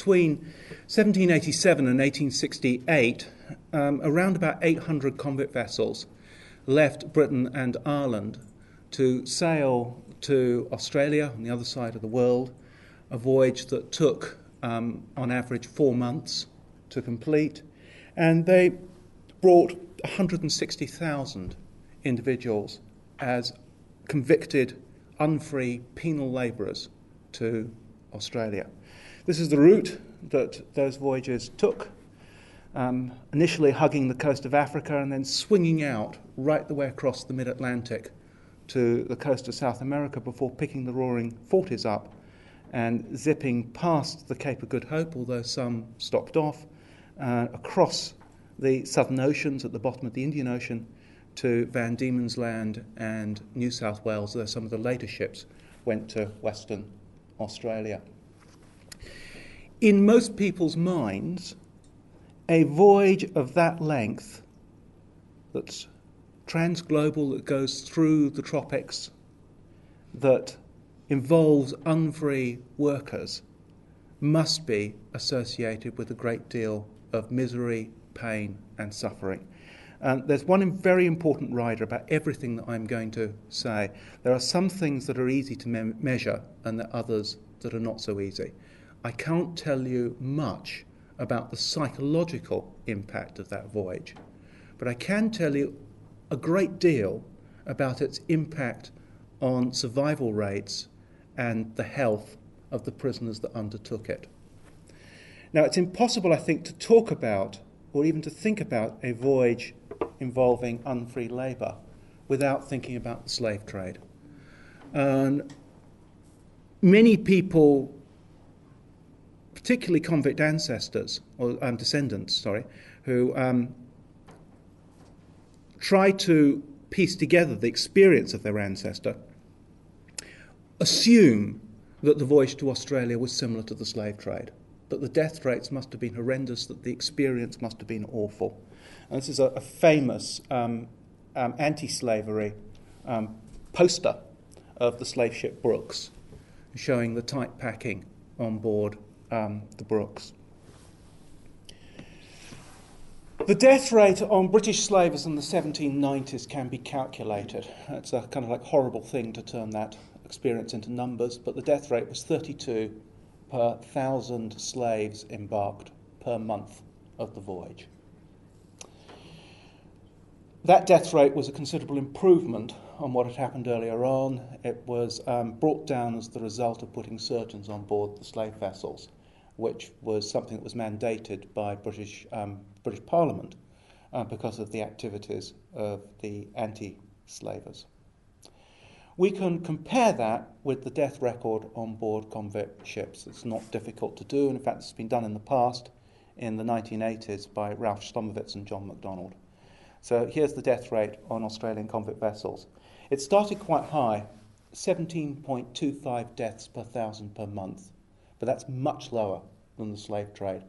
between 1787 and 1868, um, around about 800 convict vessels left Britain and Ireland to sail to Australia on the other side of the world, a voyage that took, um, on average, four months to complete. And they brought 160,000 individuals as convicted, unfree penal labourers to Australia. This is the route that those voyages took, um, initially hugging the coast of Africa and then swinging out right the way across the mid Atlantic to the coast of South America before picking the roaring forties up and zipping past the Cape of Good Hope, although some stopped off, uh, across the Southern Oceans at the bottom of the Indian Ocean to Van Diemen's Land and New South Wales, though some of the later ships went to Western Australia. In most people's minds, a voyage of that length, that's transglobal, that goes through the tropics, that involves unfree workers, must be associated with a great deal of misery, pain, and suffering. And there's one very important rider about everything that I'm going to say. There are some things that are easy to me- measure, and there are others that are not so easy. I can't tell you much about the psychological impact of that voyage, but I can tell you a great deal about its impact on survival rates and the health of the prisoners that undertook it. Now, it's impossible, I think, to talk about or even to think about a voyage involving unfree labour without thinking about the slave trade. And many people, particularly convict ancestors or um, descendants, sorry, who um, try to piece together the experience of their ancestor, assume that the voyage to Australia was similar to the slave trade, that the death rates must have been horrendous, that the experience must have been awful. And this is a, a famous um, um, anti slavery um, poster of the slave ship Brooks, showing the tight packing on board um, the Brooks. The death rate on British slavers in the 1790s can be calculated. It's a kind of like horrible thing to turn that experience into numbers, but the death rate was 32 per thousand slaves embarked per month of the voyage. That death rate was a considerable improvement on what had happened earlier on. It was um, brought down as the result of putting surgeons on board the slave vessels, which was something that was mandated by British, um, British Parliament uh, because of the activities of the anti slavers. We can compare that with the death record on board convict ships. It's not difficult to do, and in fact, it's been done in the past in the 1980s by Ralph Shlomowitz and John MacDonald. So here's the death rate on Australian convict vessels. It started quite high, 17.25 deaths per thousand per month, but that's much lower than the slave trade.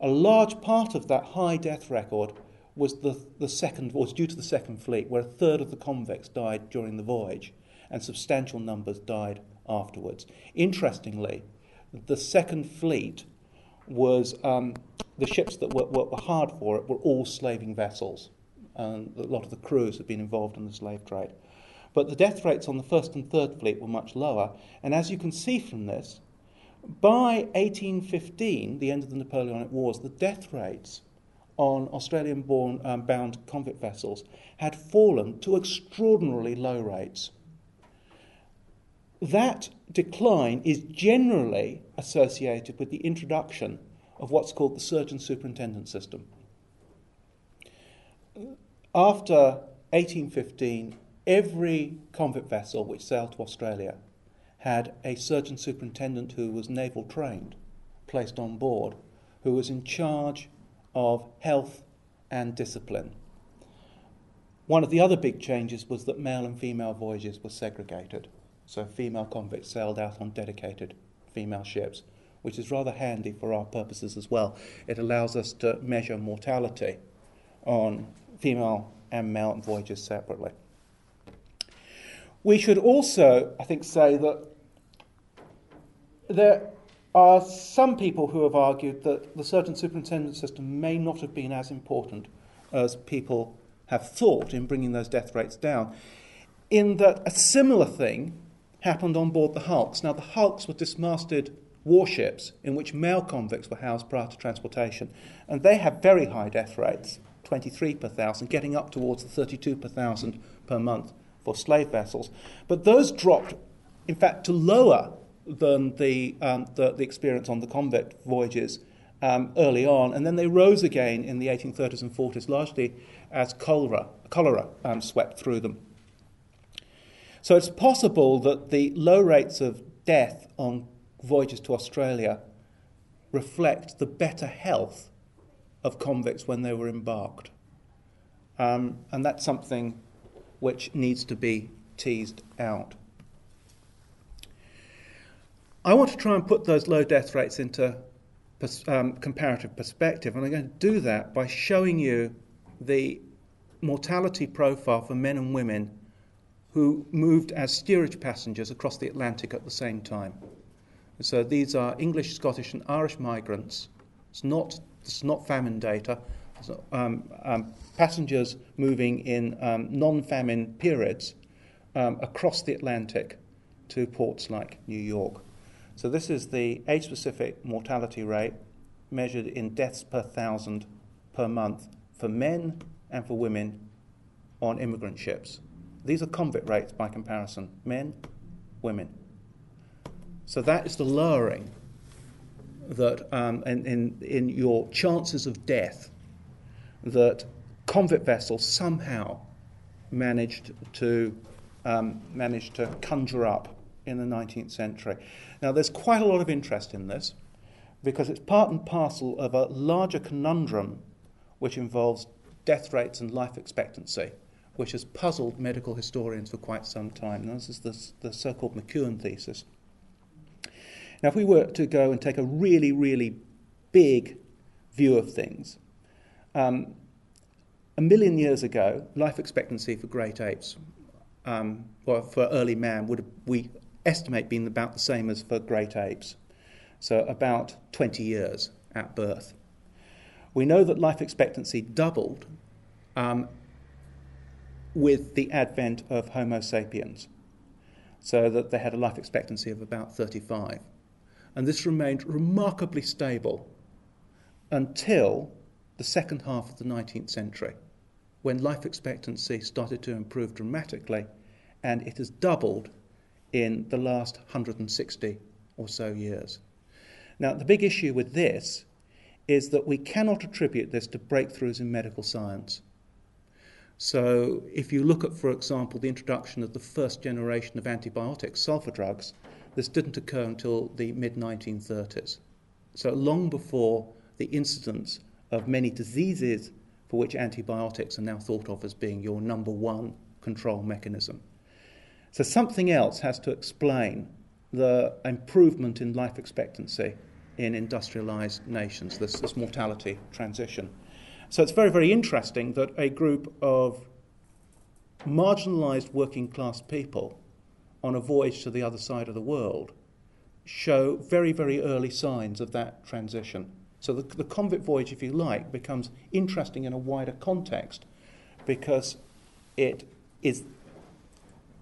A large part of that high death record was the, the second was due to the second fleet, where a third of the convicts died during the voyage, and substantial numbers died afterwards. Interestingly, the second fleet was um, the ships that were, were, hard for it were all slaving vessels and a lot of the crews had been involved in the slave trade. But the death rates on the first and third fleet were much lower, and as you can see from this, by 1815, the end of the Napoleonic Wars, the death rates on Australian born, um, bound convict vessels had fallen to extraordinarily low rates. That decline is generally associated with the introduction of what's called the surgeon superintendent system. After 1815, every convict vessel which sailed to Australia had a surgeon superintendent who was naval trained placed on board, who was in charge of health and discipline. One of the other big changes was that male and female voyages were segregated. So female convicts sailed out on dedicated female ships, which is rather handy for our purposes as well. It allows us to measure mortality on female and male voyages separately. We should also, I think, say that there are some people who have argued that the surgeon superintendent system may not have been as important as people have thought in bringing those death rates down, in that a similar thing happened on board the Hulks. Now, the Hulks were dismasted warships in which male convicts were housed prior to transportation, and they had very high death rates 23 per thousand, getting up towards the 32 per thousand per month for slave vessels. But those dropped, in fact, to lower than the, um, the, the, experience on the convict voyages um, early on, and then they rose again in the 1830s and 40s, largely as cholera, cholera um, swept through them. So it's possible that the low rates of death on voyages to Australia reflect the better health of convicts when they were embarked. Um, and that's something which needs to be teased out. I want to try and put those low death rates into pers- um, comparative perspective, and I'm going to do that by showing you the mortality profile for men and women who moved as steerage passengers across the Atlantic at the same time. So these are English, Scottish, and Irish migrants. It's not, it's not famine data. So, um, um, passengers moving in um, non famine periods um, across the Atlantic to ports like New York. So, this is the age specific mortality rate measured in deaths per thousand per month for men and for women on immigrant ships. These are convict rates by comparison men, women. So, that is the lowering that um, in, in, in your chances of death that convict vessels somehow managed to um, managed to conjure up in the 19th century. Now, there's quite a lot of interest in this because it's part and parcel of a larger conundrum which involves death rates and life expectancy, which has puzzled medical historians for quite some time. Now, this is the, the so called McKeown thesis. Now, if we were to go and take a really, really big view of things, um, a million years ago, life expectancy for great apes, um, or for early man, would we estimate being about the same as for great apes, so about 20 years at birth. We know that life expectancy doubled um, with the advent of Homo sapiens, so that they had a life expectancy of about 35. And this remained remarkably stable until the second half of the 19th century, when life expectancy started to improve dramatically, and it has doubled in the last 160 or so years. Now, the big issue with this is that we cannot attribute this to breakthroughs in medical science. So, if you look at, for example, the introduction of the first generation of antibiotics, sulfa drugs, this didn't occur until the mid 1930s. So, long before the incidence of many diseases for which antibiotics are now thought of as being your number one control mechanism. So something else has to explain the improvement in life expectancy in industrialized nations, this, this mortality transition. So it's very, very interesting that a group of marginalized working class people on a voyage to the other side of the world show very, very early signs of that transition. So the, the convict voyage, if you like, becomes interesting in a wider context because it is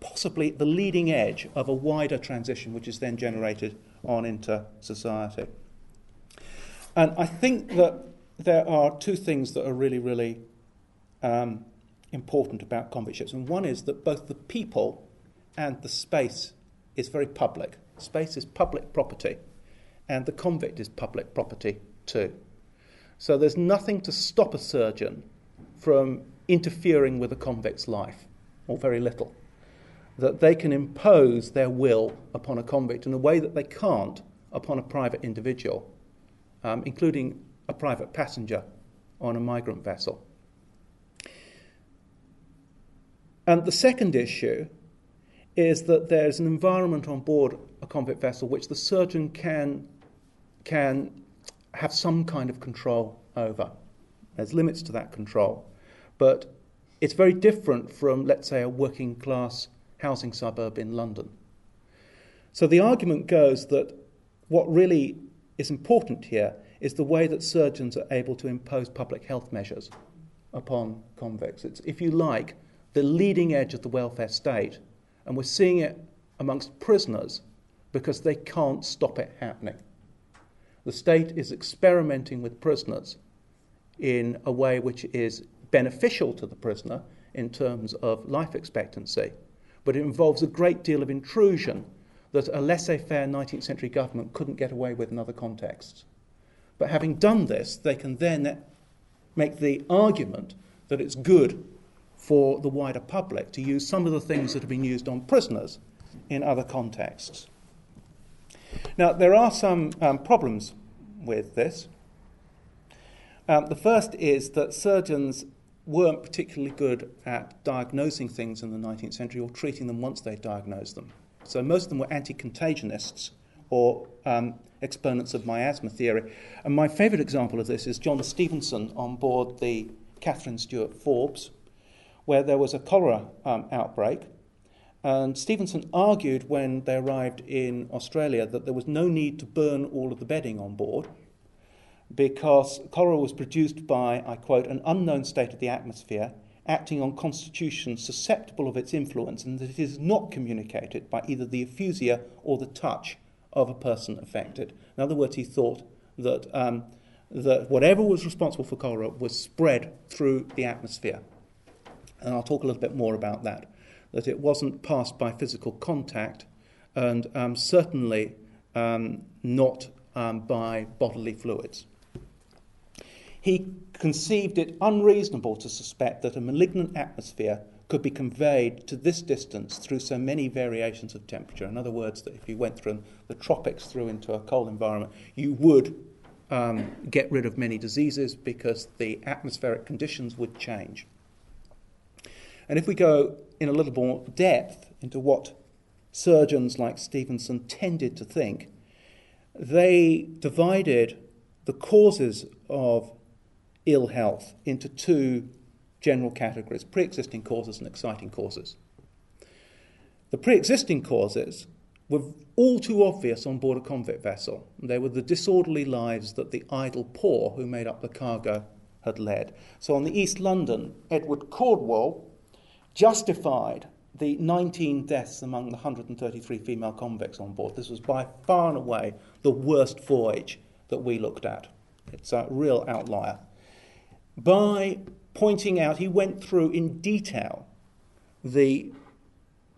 possibly the leading edge of a wider transition which is then generated on into society. And I think that there are two things that are really, really um, important about convict ships. And one is that both the people and the space is very public. Space is public property, and the convict is public property too. So there's nothing to stop a surgeon from interfering with a convict's life, or very little. That they can impose their will upon a convict in a way that they can't upon a private individual, um, including a private passenger on a migrant vessel. And the second issue is that there's an environment on board a convict vessel which the surgeon can, can have some kind of control over. There's limits to that control. But it's very different from, let's say, a working class housing suburb in London. So the argument goes that what really is important here is the way that surgeons are able to impose public health measures upon convicts. It's, if you like, the leading edge of the welfare state, and we're seeing it amongst prisoners because they can't stop it happening. The state is experimenting with prisoners in a way which is beneficial to the prisoner in terms of life expectancy, but it involves a great deal of intrusion that a laissez faire 19th century government couldn't get away with in other contexts. But having done this, they can then make the argument that it's good for the wider public to use some of the things that have been used on prisoners in other contexts. Now, there are some um, problems with this. Um, the first is that surgeons weren't particularly good at diagnosing things in the 19th century or treating them once they diagnosed them. So most of them were anti contagionists or um, exponents of miasma theory. And my favourite example of this is John Stevenson on board the Catherine Stewart Forbes, where there was a cholera um, outbreak. And Stevenson argued when they arrived in Australia that there was no need to burn all of the bedding on board because cholera was produced by, I quote, an unknown state of the atmosphere acting on constitutions susceptible of its influence and that it is not communicated by either the effluvia or the touch of a person affected. In other words, he thought that, um, that whatever was responsible for cholera was spread through the atmosphere. And I'll talk a little bit more about that. That it wasn't passed by physical contact and um, certainly um, not um, by bodily fluids. He conceived it unreasonable to suspect that a malignant atmosphere could be conveyed to this distance through so many variations of temperature. In other words, that if you went from the tropics through into a cold environment, you would um, get rid of many diseases because the atmospheric conditions would change. And if we go in a little more depth into what surgeons like Stevenson tended to think, they divided the causes of ill health into two general categories pre existing causes and exciting causes. The pre existing causes were all too obvious on board a convict vessel. They were the disorderly lives that the idle poor who made up the cargo had led. So on the East London, Edward Cordwell justified the 19 deaths among the 133 female convicts on board. This was by far and away the worst voyage that we looked at. It's a real outlier. By pointing out, he went through in detail the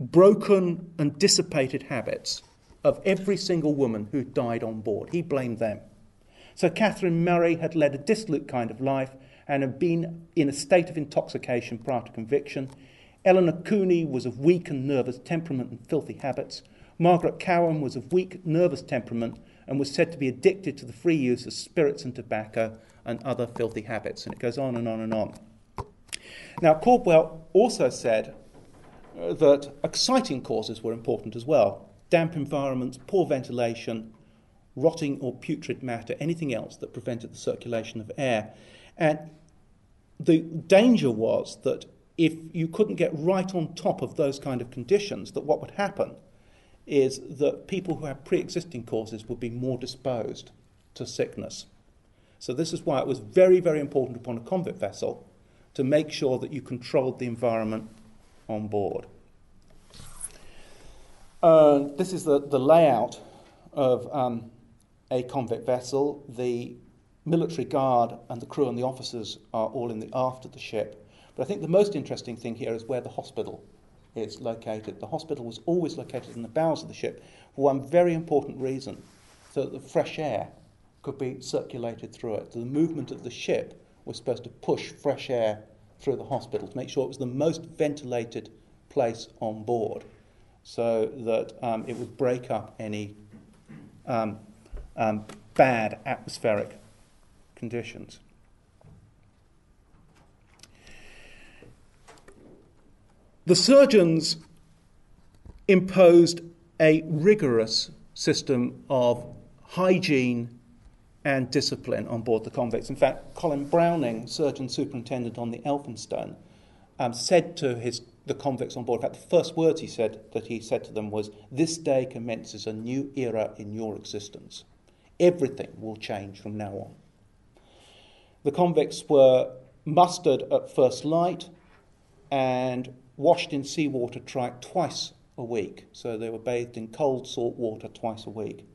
broken and dissipated habits of every single woman who died on board. He blamed them. So Catherine Murray had led a dissolute kind of life and had been in a state of intoxication prior to conviction. Eleanor Cooney was of weak and nervous temperament and filthy habits. Margaret Cowan was of weak, nervous temperament and was said to be addicted to the free use of spirits and tobacco and other filthy habits. And it goes on and on and on. Now, Cordwell also said uh, that exciting causes were important as well damp environments, poor ventilation, rotting or putrid matter, anything else that prevented the circulation of air. And the danger was that if you couldn't get right on top of those kind of conditions, that what would happen is that people who had pre existing causes would be more disposed to sickness. So, this is why it was very, very important upon a convict vessel to make sure that you controlled the environment on board. Uh, this is the, the layout of um, a convict vessel. The military guard and the crew and the officers are all in the aft of the ship. But I think the most interesting thing here is where the hospital is located. The hospital was always located in the bowels of the ship for one very important reason so that the fresh air could be circulated through it. The movement of the ship was supposed to push fresh air through the hospital to make sure it was the most ventilated place on board so that um, it would break up any um, um, bad atmospheric conditions. The surgeons imposed a rigorous system of hygiene and discipline on board the convicts. In fact, Colin Browning, surgeon superintendent on the Elphinstone, um, said to his the convicts on board. In fact, the first words he said that he said to them was, "This day commences a new era in your existence. Everything will change from now on." The convicts were mustered at first light and washed in seawater twice a week. So they were bathed in cold salt water twice a week.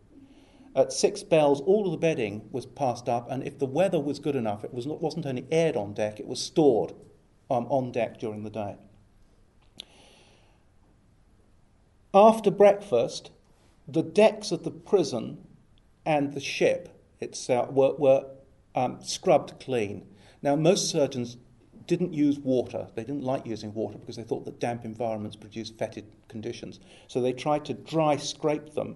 At six bells, all of the bedding was passed up, and if the weather was good enough, it was not, wasn't only aired on deck, it was stored um, on deck during the day. After breakfast, the decks of the prison and the ship itself were, were um, scrubbed clean. Now, most surgeons didn't use water. They didn't like using water because they thought that damp environments produced fetid conditions. So they tried to dry scrape them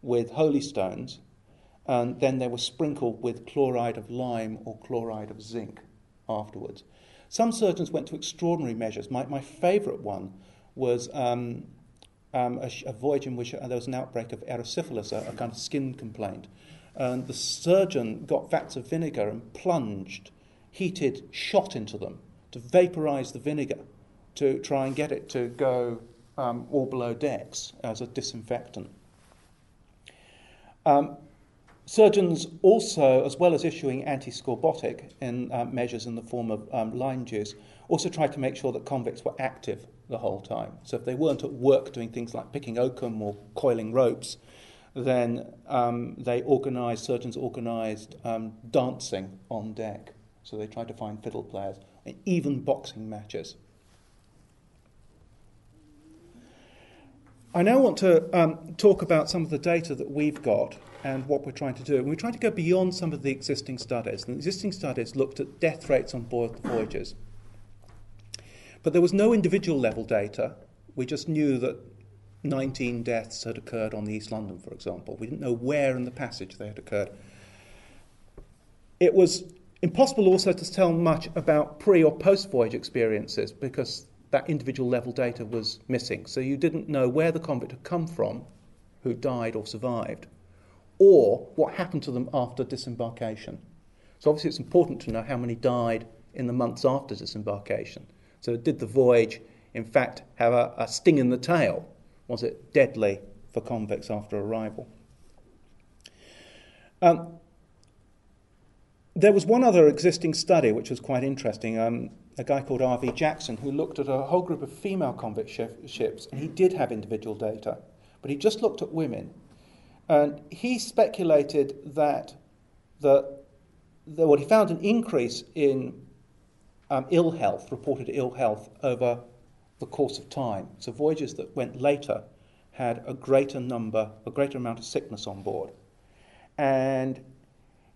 with holy stones, and then they were sprinkled with chloride of lime or chloride of zinc afterwards. Some surgeons went to extraordinary measures. My, my favourite one was um, um, a, a, voyage in which uh, there was an outbreak of erysipelas, a, a kind of skin complaint. And the surgeon got vats of vinegar and plunged heated shot into them to vaporize the vinegar to try and get it to go um, all below decks as a disinfectant. Um, surgeons also, as well as issuing anti-scorbutic in, uh, measures in the form of um, lime juice, also tried to make sure that convicts were active the whole time. So if they weren't at work doing things like picking oakum or coiling ropes, then um, they organised, surgeons organised um, dancing on deck. So they tried to find fiddle players, and even boxing matches. I now want to um, talk about some of the data that we've got and what we're trying to do. And we're trying to go beyond some of the existing studies. The existing studies looked at death rates on board the voyages. But there was no individual level data. We just knew that 19 deaths had occurred on the East London, for example. We didn't know where in the passage they had occurred. It was Impossible also to tell much about pre or post voyage experiences because that individual level data was missing. So you didn't know where the convict had come from, who died or survived, or what happened to them after disembarkation. So obviously it's important to know how many died in the months after disembarkation. So did the voyage, in fact, have a, a sting in the tail? Was it deadly for convicts after arrival? Um, there was one other existing study which was quite interesting. Um, a guy called R.V. Jackson who looked at a whole group of female convict ships, and he did have individual data, but he just looked at women. And he speculated that the, the what he found an increase in um, ill health, reported ill health, over the course of time. So voyages that went later had a greater number, a greater amount of sickness on board. And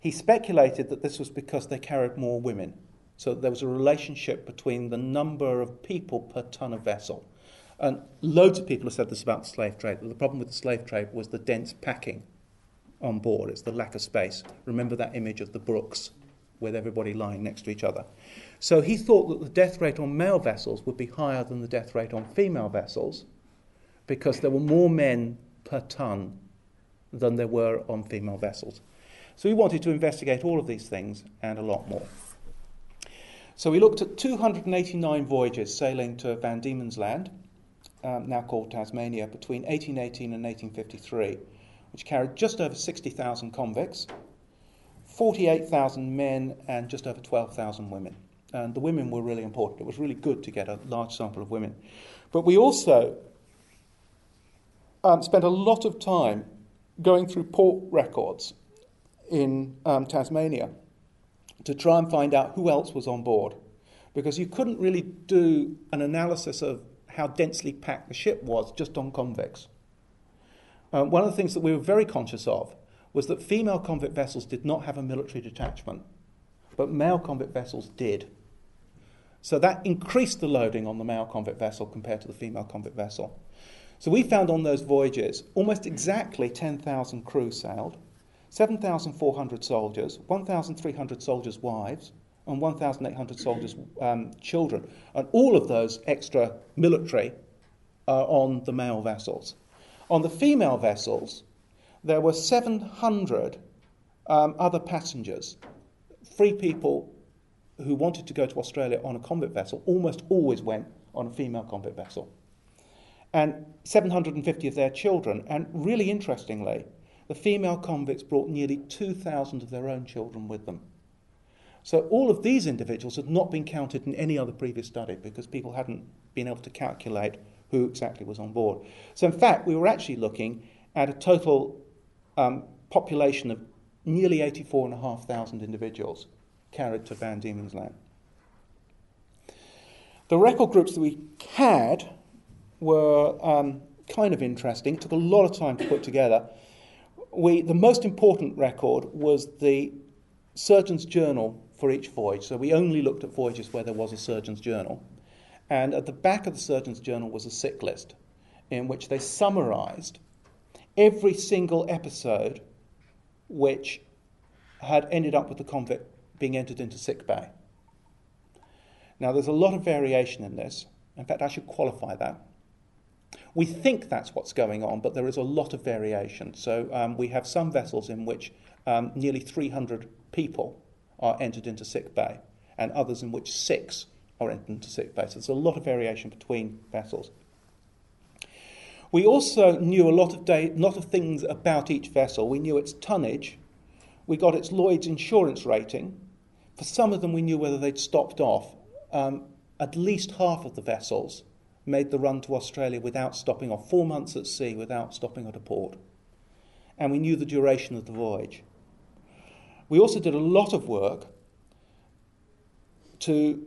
he speculated that this was because they carried more women. So there was a relationship between the number of people per ton of vessel. And loads of people have said this about the slave trade. The problem with the slave trade was the dense packing on board, it's the lack of space. Remember that image of the Brooks with everybody lying next to each other. So he thought that the death rate on male vessels would be higher than the death rate on female vessels because there were more men per ton than there were on female vessels. So we wanted to investigate all of these things and a lot more. So we looked at 289 voyages sailing to Van Diemen's Land, um, now called Tasmania, between 1818 and 1853, which carried just over 60,000 convicts, 48,000 men, and just over 12,000 women. And the women were really important. It was really good to get a large sample of women. But we also um, spent a lot of time going through port records in um, Tasmania to try and find out who else was on board. Because you couldn't really do an analysis of how densely packed the ship was just on convicts. Um, one of the things that we were very conscious of was that female convict vessels did not have a military detachment, but male convict vessels did. So that increased the loading on the male convict vessel compared to the female convict vessel. So we found on those voyages almost exactly 10,000 crew sailed, 7,400 soldiers, 1,300 soldiers' wives, and 1,800 soldiers' um, children. And all of those extra military are on the male vessels. On the female vessels, there were 700 um, other passengers, free people who wanted to go to Australia on a convict vessel, almost always went on a female convict vessel. And 750 of their children. And really interestingly, the female convicts brought nearly 2,000 of their own children with them. So all of these individuals had not been counted in any other previous study because people hadn't been able to calculate who exactly was on board. So in fact, we were actually looking at a total um, population of nearly 84,500 individuals carried to Van Diemen's Land. The record groups that we had were um, kind of interesting. Took a lot of time to put together. We, the most important record was the surgeon's journal for each voyage. So we only looked at voyages where there was a surgeon's journal. And at the back of the surgeon's journal was a sick list in which they summarized every single episode which had ended up with the convict being entered into sick bay. Now, there's a lot of variation in this. In fact, I should qualify that. We think that's what's going on, but there is a lot of variation. So, um, we have some vessels in which um, nearly 300 people are entered into sick bay, and others in which six are entered into sick bay. So, there's a lot of variation between vessels. We also knew a lot of, lot of things about each vessel. We knew its tonnage, we got its Lloyd's insurance rating. For some of them, we knew whether they'd stopped off. Um, at least half of the vessels made the run to Australia without stopping off, four months at sea without stopping at a port. And we knew the duration of the voyage. We also did a lot of work to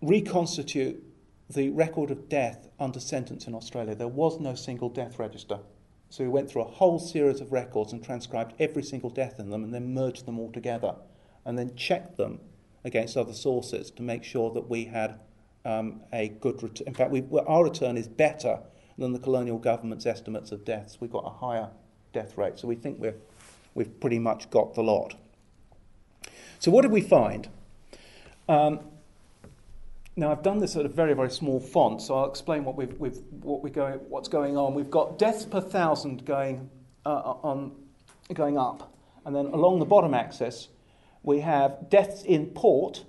reconstitute the record of death under sentence in Australia. There was no single death register. So we went through a whole series of records and transcribed every single death in them and then merged them all together and then checked them against other sources to make sure that we had um, a good return. In fact, we, our return is better than the colonial government's estimates of deaths. We've got a higher death rate, so we think we're, we've pretty much got the lot. So, what did we find? Um, now I've done this at a very very small font, so I'll explain what we've, we've what we're going what's going on. We've got deaths per thousand going uh, on going up, and then along the bottom axis we have deaths in port,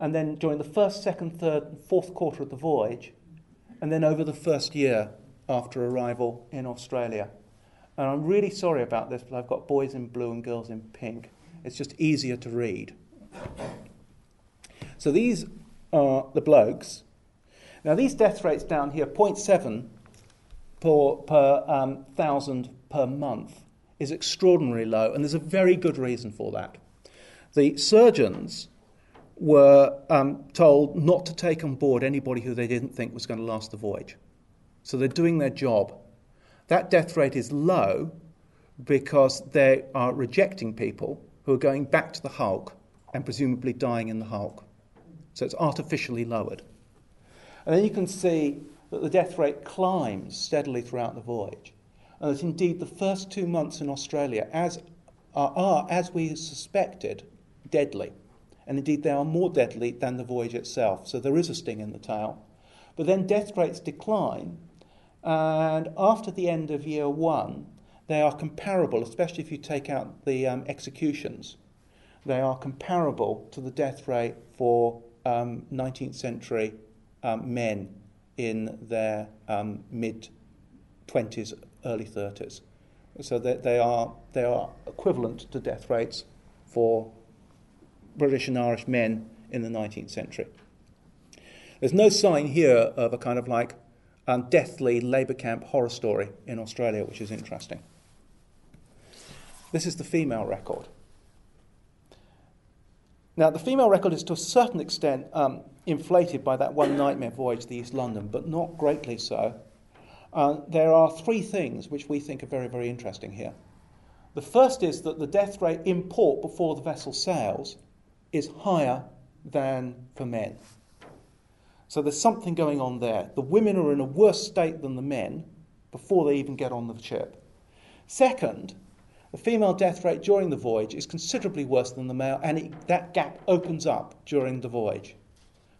and then during the first, second, third, and fourth quarter of the voyage, and then over the first year after arrival in Australia. And I'm really sorry about this, but I've got boys in blue and girls in pink. It's just easier to read. So these are the blokes. Now, these death rates down here, 0.7 per, per um, thousand per month, is extraordinarily low, and there's a very good reason for that. The surgeons were um, told not to take on board anybody who they didn't think was going to last the voyage. So they're doing their job. That death rate is low because they are rejecting people who are going back to the hulk and presumably dying in the hulk. So it's artificially lowered. And then you can see that the death rate climbs steadily throughout the voyage. And that indeed the first two months in Australia as, are, are, as we suspected, deadly. And indeed they are more deadly than the voyage itself. So there is a sting in the tail. But then death rates decline. And after the end of year one, they are comparable, especially if you take out the um, executions. They are comparable to the death rate for um, 19th century um, men in their um, mid 20s, early 30s. So they, they, are, they are equivalent to death rates for British and Irish men in the 19th century. There's no sign here of a kind of like um, deathly labour camp horror story in Australia, which is interesting. This is the female record. Now, the female record is to a certain extent um, inflated by that one nightmare voyage to East London, but not greatly so. Uh, there are three things which we think are very, very interesting here. The first is that the death rate in port before the vessel sails is higher than for men. So there's something going on there. The women are in a worse state than the men before they even get on the ship. Second, the female death rate during the voyage is considerably worse than the male, and it, that gap opens up during the voyage.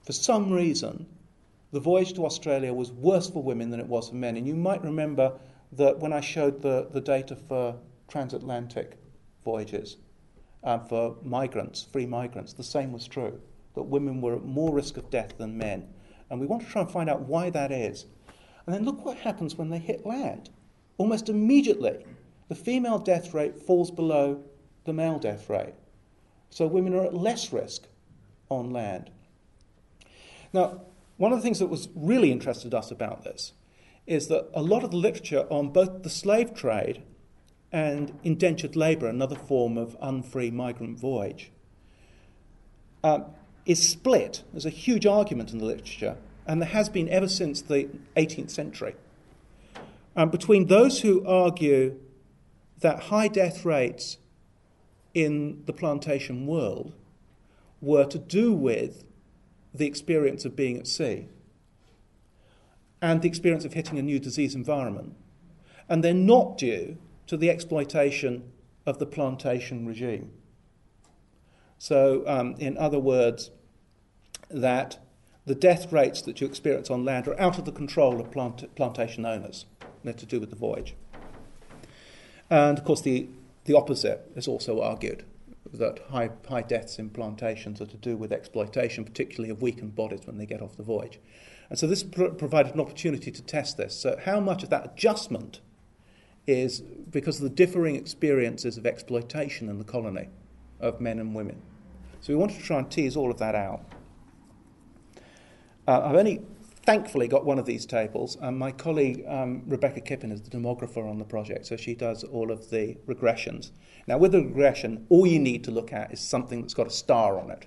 For some reason, the voyage to Australia was worse for women than it was for men. And you might remember that when I showed the, the data for transatlantic voyages, uh, for migrants, free migrants, the same was true, that women were at more risk of death than men. And we want to try and find out why that is. And then look what happens when they hit land. Almost immediately, the female death rate falls below the male death rate. So women are at less risk on land. Now, one of the things that was really interested us about this is that a lot of the literature on both the slave trade and indentured labour, another form of unfree migrant voyage, um, is split. There's a huge argument in the literature, and there has been ever since the 18th century, um, between those who argue that high death rates in the plantation world were to do with the experience of being at sea and the experience of hitting a new disease environment. And they're not due to the exploitation of the plantation regime. So, um, in other words, that the death rates that you experience on land are out of the control of plant- plantation owners. They're to do with the voyage. And of course, the, the opposite is also argued that high, high deaths in plantations are to do with exploitation, particularly of weakened bodies when they get off the voyage. And so this pr- provided an opportunity to test this. So, how much of that adjustment is because of the differing experiences of exploitation in the colony of men and women? So, we wanted to try and tease all of that out. Uh, I've only thankfully got one of these tables. Um, my colleague um, Rebecca Kippen is the demographer on the project, so she does all of the regressions. Now, with a regression, all you need to look at is something that's got a star on it.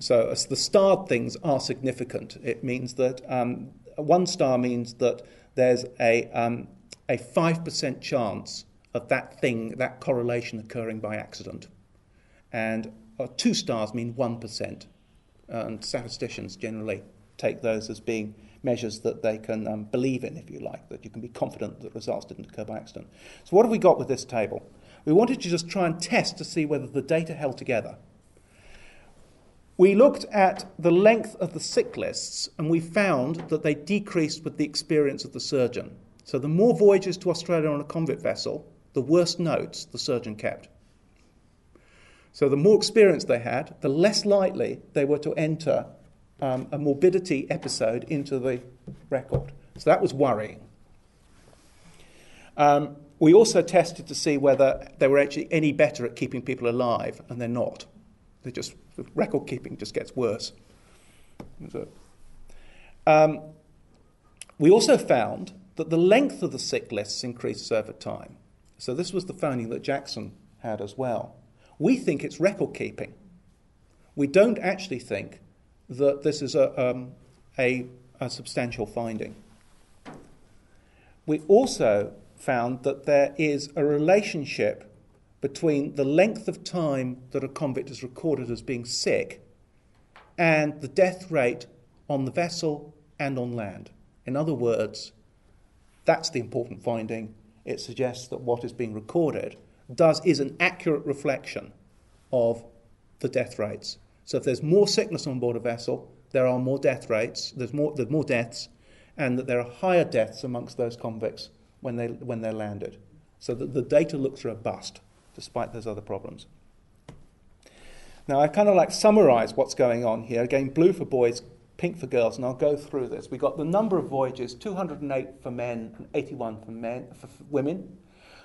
So the starred things are significant. It means that um, one star means that there's a, um, a 5% chance of that thing, that correlation occurring by accident. And uh, two stars mean 1%. And statisticians generally take those as being measures that they can um, believe in, if you like, that you can be confident that results didn't occur by accident. So, what have we got with this table? We wanted to just try and test to see whether the data held together. We looked at the length of the sick lists and we found that they decreased with the experience of the surgeon. So, the more voyages to Australia on a convict vessel, the worse notes the surgeon kept. So, the more experience they had, the less likely they were to enter um, a morbidity episode into the record. So that was worrying. Um, we also tested to see whether they were actually any better at keeping people alive, and they're not. They just the record keeping just gets worse. Um, we also found that the length of the sick lists increases over time. So this was the finding that Jackson had as well. We think it's record keeping. We don't actually think that this is a, um, a, a substantial finding. We also found that there is a relationship between the length of time that a convict is recorded as being sick and the death rate on the vessel and on land. In other words, that's the important finding. It suggests that what is being recorded does is an accurate reflection of the death rates. So if there's more sickness on board a vessel, there are more death rates, there's more, there's more deaths, and that there are higher deaths amongst those convicts when, they, when they're landed. So the data looks robust, despite those other problems. Now, I kind of like summarize what's going on here. Again, blue for boys, pink for girls, and I'll go through this. We've got the number of voyages 208 for men and 81 for, men, for women.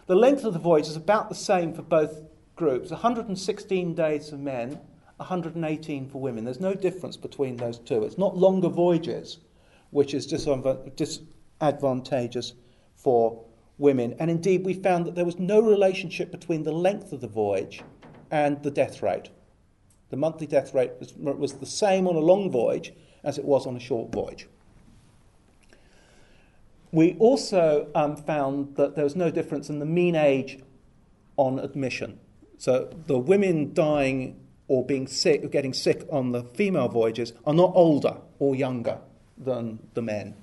The length of the voyage is about the same for both groups 116 days for men 118 for women. There's no difference between those two. It's not longer voyages, which is disadvantageous for women. And indeed, we found that there was no relationship between the length of the voyage and the death rate. The monthly death rate was, was the same on a long voyage as it was on a short voyage. We also um, found that there was no difference in the mean age on admission. So the women dying or being sick, or getting sick on the female voyages are not older or younger than the men.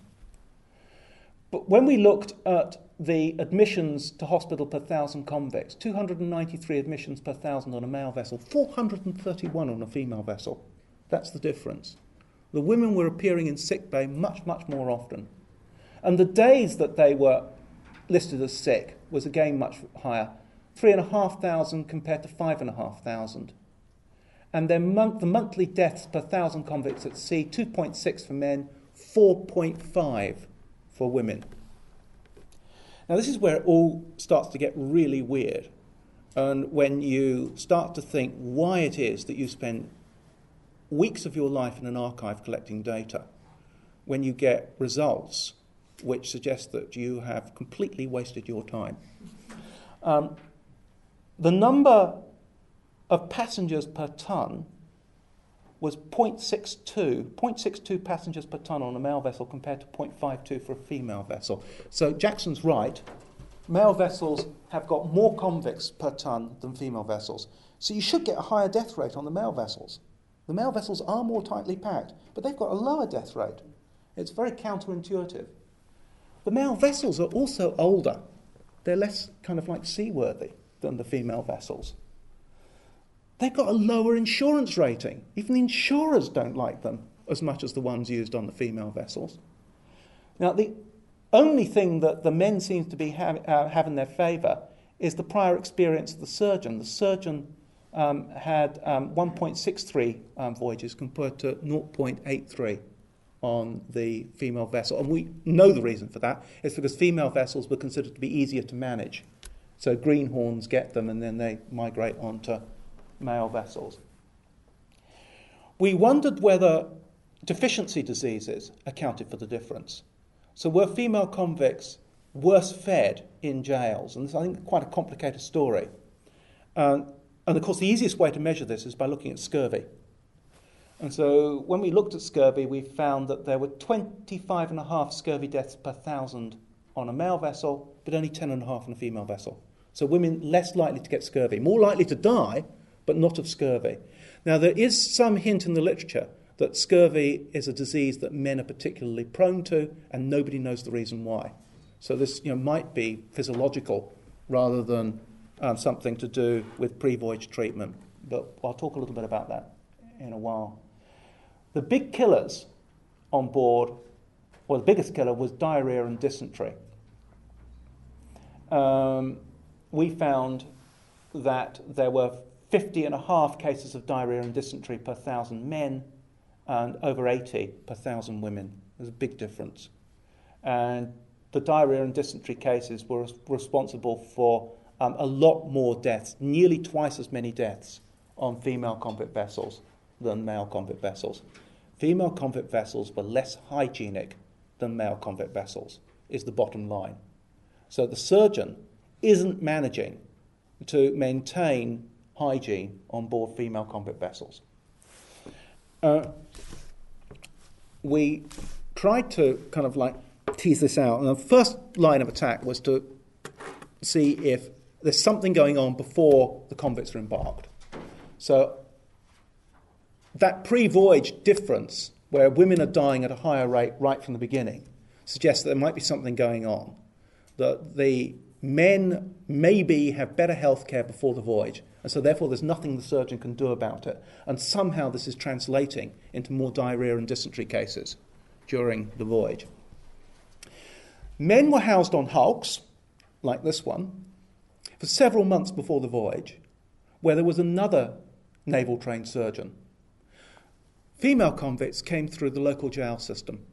But when we looked at the admissions to hospital per thousand convicts, 293 admissions per thousand on a male vessel, 431 on a female vessel. That's the difference. The women were appearing in sick bay much, much more often. And the days that they were listed as sick was again much higher 3,500 compared to 5,500. And their month, the monthly deaths per thousand convicts at sea 2.6 for men, 4.5 for women. Now, this is where it all starts to get really weird. And when you start to think why it is that you spend weeks of your life in an archive collecting data, when you get results which suggest that you have completely wasted your time. Um, the number of passengers per ton was 0.62, 0.62 passengers per ton on a male vessel compared to 0.52 for a female vessel. So Jackson's right. Male vessels have got more convicts per ton than female vessels. So you should get a higher death rate on the male vessels. The male vessels are more tightly packed, but they've got a lower death rate. It's very counterintuitive. The male vessels are also older. They're less kind of like seaworthy than the female vessels. They've got a lower insurance rating. Even the insurers don't like them as much as the ones used on the female vessels. Now, the only thing that the men seem to be have, uh, in their favour is the prior experience of the surgeon. The surgeon um, had um, 1.63 um, voyages compared to 0.83 on the female vessel. And we know the reason for that. It's because female vessels were considered to be easier to manage. So greenhorns get them and then they migrate onto male vessels. We wondered whether deficiency diseases accounted for the difference. So, were female convicts worse fed in jails? And this, I think, quite a complicated story. Um, and of course, the easiest way to measure this is by looking at scurvy. And so, when we looked at scurvy, we found that there were 25 and a half scurvy deaths per thousand on a male vessel, but only 10 and a half on a female vessel. So, women less likely to get scurvy, more likely to die, but not of scurvy. Now, there is some hint in the literature that scurvy is a disease that men are particularly prone to, and nobody knows the reason why. So, this you know, might be physiological rather than um, something to do with pre voyage treatment. But I'll talk a little bit about that in a while. The big killers on board, well, the biggest killer was diarrhea and dysentery. Um, we found that there were 50 and a half cases of diarrhea and dysentery per thousand men and over 80 per thousand women. There's a big difference. And the diarrhea and dysentery cases were responsible for um, a lot more deaths, nearly twice as many deaths on female convict vessels than male convict vessels. Female convict vessels were less hygienic than male convict vessels, is the bottom line. So the surgeon isn't managing to maintain hygiene on board female convict vessels. Uh, we tried to kind of like tease this out, and the first line of attack was to see if there's something going on before the convicts are embarked. So that pre voyage difference, where women are dying at a higher rate right from the beginning, suggests that there might be something going on. That the men maybe have better health care before the voyage, and so therefore there's nothing the surgeon can do about it. And somehow this is translating into more diarrhea and dysentery cases during the voyage. Men were housed on hulks, like this one, for several months before the voyage, where there was another naval trained surgeon. Female convicts came through the local jail system.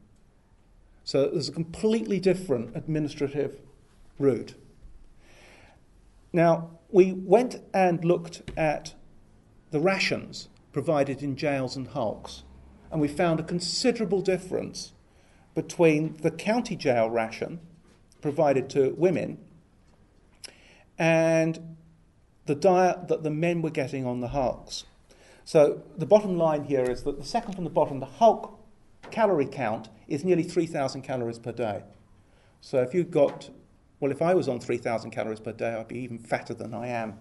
So there's a completely different administrative route. Now, we went and looked at the rations provided in jails and hulks, and we found a considerable difference between the county jail ration provided to women and the diet that the men were getting on the hulks. So the bottom line here is that the second from the bottom, the hulk calorie count is nearly 3,000 calories per day. So if you've got, well, if I was on 3,000 calories per day, I'd be even fatter than I am.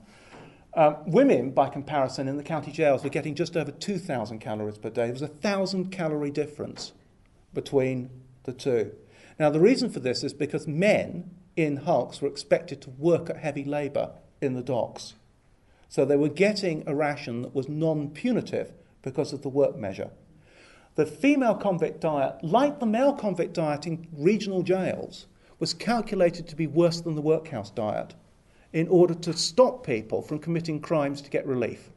Um, women, by comparison, in the county jails were getting just over 2,000 calories per day. There was a 1,000 calorie difference between the two. Now, the reason for this is because men in hulks were expected to work at heavy labour in the docks. So they were getting a ration that was non punitive because of the work measure. The female convict diet, like the male convict diet in regional jails, was calculated to be worse than the workhouse diet in order to stop people from committing crimes to get relief.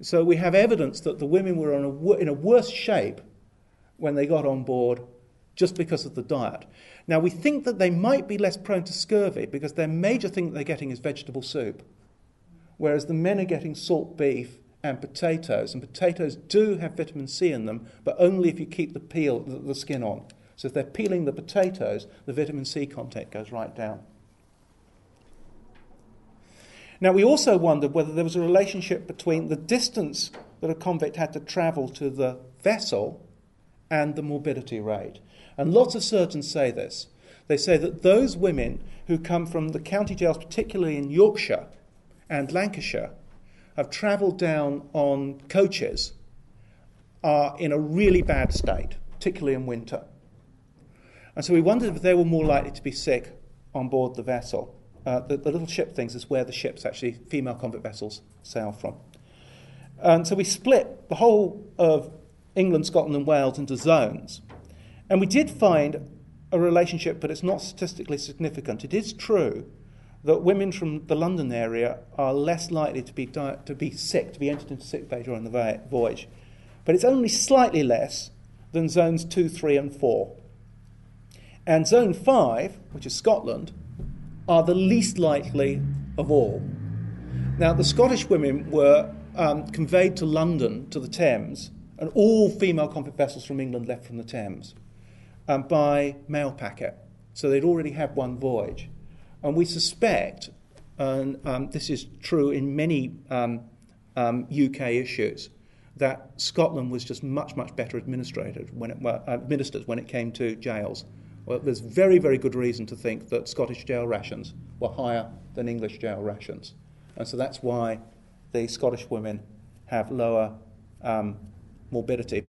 So we have evidence that the women were in a, in a worse shape when they got on board just because of the diet. Now, we think that they might be less prone to scurvy because their major thing that they're getting is vegetable soup, whereas the men are getting salt beef and potatoes. And potatoes do have vitamin C in them, but only if you keep the peel, the, the skin on. So if they're peeling the potatoes, the vitamin C content goes right down. Now, we also wondered whether there was a relationship between the distance that a convict had to travel to the vessel and the morbidity rate. And lots of surgeons say this. They say that those women who come from the county jails, particularly in Yorkshire and Lancashire, have travelled down on coaches, are in a really bad state, particularly in winter. And so we wondered if they were more likely to be sick on board the vessel. Uh, the, the, little ship things is where the ships, actually, female convict vessels, sail from. And so we split the whole of England, Scotland, and Wales into zones. And we did find a relationship, but it's not statistically significant. It is true that women from the London area are less likely to be, di- to be sick, to be entered into sick bay during the voyage. But it's only slightly less than zones 2, 3, and 4. And zone 5, which is Scotland, are the least likely of all. Now, the Scottish women were um, conveyed to London, to the Thames, and all female convict vessels from England left from the Thames um, by mail packet. So they'd already had one voyage. And we suspect, and um, this is true in many UK um, um, issues, that Scotland was just much, much better administered when it, well, administered when it came to jails. Well, there's very, very good reason to think that Scottish jail rations were higher than English jail rations. And so that's why the Scottish women have lower um, morbidity.